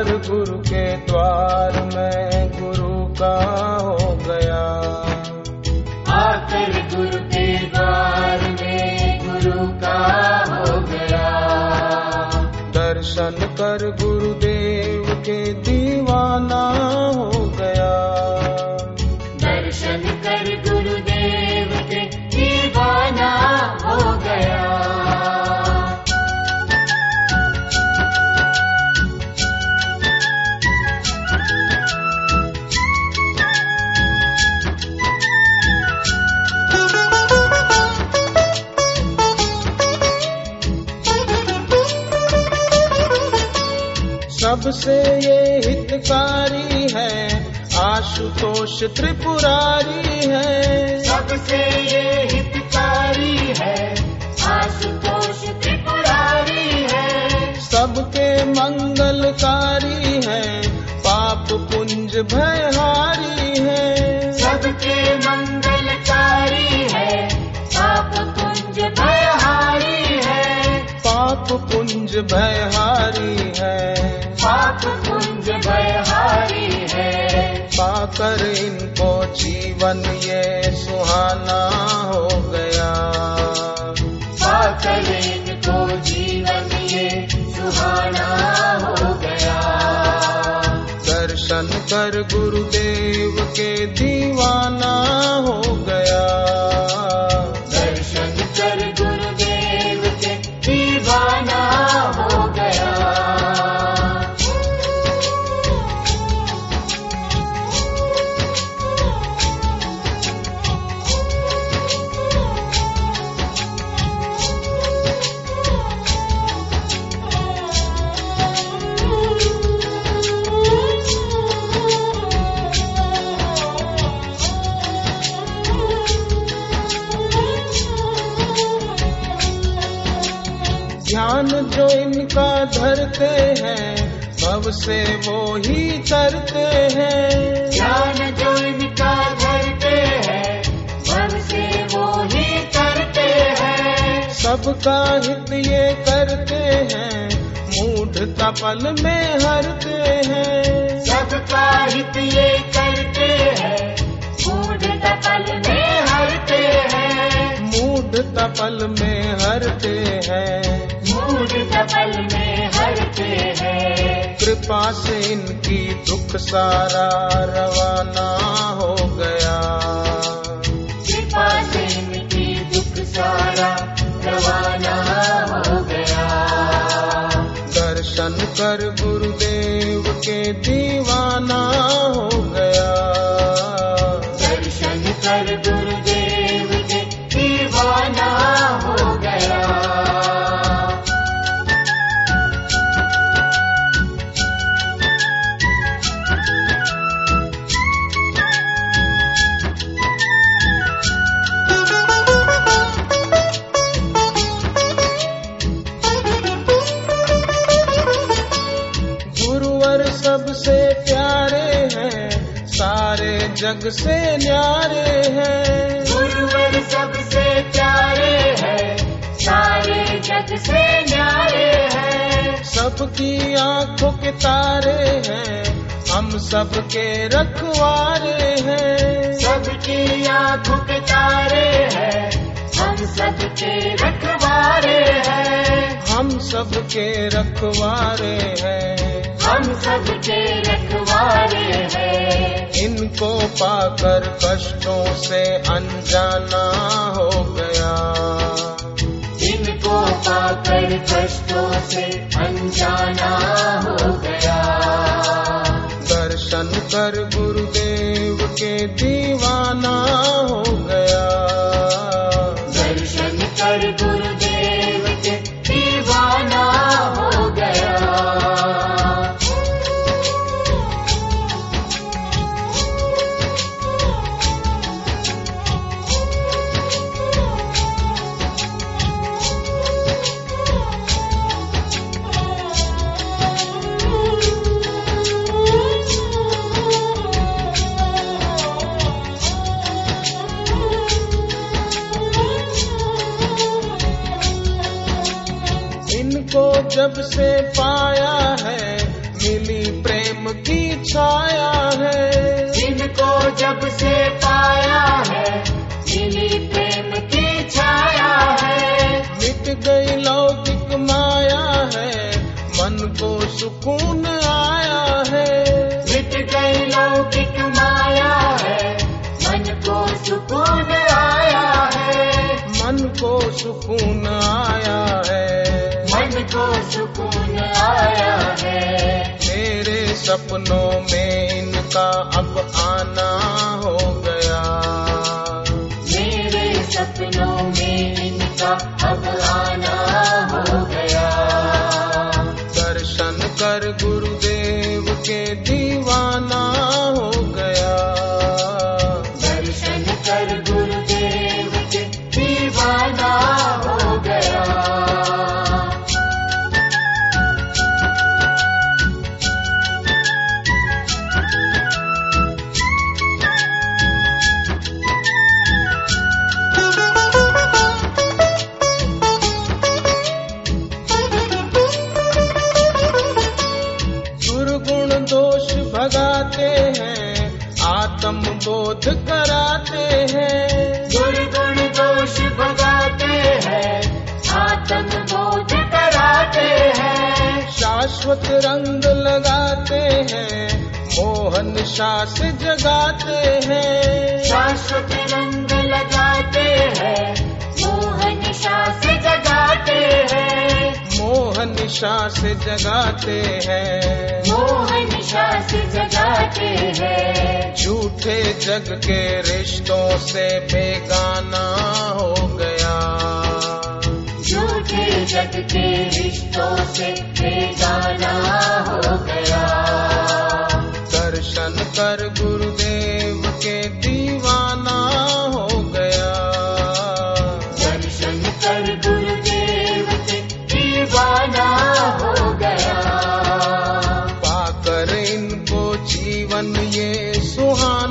कर गुरु के द्वार में गुरु का हो गया। आकर गुरु के द्वार में गुरु का हो गया। दर्शन कर गुरुदेव सबसे ये हितकारी है। आशुतोष त्रिपुरारी है। सबसे ये हितकारी है। आशुतोष त्रिपुरारी है। सबके मंगलकारी है। पाप पुंज भयहारी है। सबके मंगलकारी है। पाप कुंज भयहारी है। पाप पुंज भयहारी पाकर इनको जीवन ये सुहाना हो गया। पाकर इनको जीवन ये सुहाना हो गया। दर्शन कर गुरुदेव के दीवाना हो ध्यान जो इनका धरते हैं भव से वो ही करते हैं। ध्यान जो इनका धरते हैं मन से वो ही करते हैं। सबका हित ये करते हैं मूढ़ता पल में हरते हैं। सबका हित ये करते हैं तपल में हरते हैं। मूढ़ता पल में हरते हैं। तपल में हरते हैं। कृपा से इनकी दुख सारा रवाना हो गया। कृपा से इनकी दुख सारा रवाना हो गया। दर्शन कर गुरुदेव के दीवाना सबसे प्यारे हैं सारे जग से न्यारे हैं। गुरुवर सबसे प्यारे हैं सारे जग से न्यारे हैं। सबकी आँखों के तारे हैं हम सबके रखवारे हैं। सबकी आँखों के तारे हैं हम सबके रखवारे हैं। हम सबके रखवारे हैं। हम सब के रखवारे हैं। इनको पाकर कष्टों से अनजाना हो गया। इनको पाकर कष्टों से अनजाना हो गया। सुकून आया है। मिट गई लौकिक माया है। मन को सुकून आया है। मन को सुकून आया है। मन को सुकून आया है। मेरे सपनों में इनका अब आना हो गया। मेरे सपनों में के दीवाना दोष भगाते हैं आत्म बोध कराते हैं। दुर्गुण दोष भगाते हैं आत्म बोध कराते हैं। शाश्वत रंग लगाते हैं मोहन शास जगाते हैं। शाश्वत रंग लगाते हैं मोह निशा से जगाते हैं। मोह निशा से जगाते हैं। झूठे जग के रिश्तों से बेगाना हो गया। झूठे जग के रिश्तों से बेगाना हो गया। दर्शन कर गुरु सुहान ये सुहान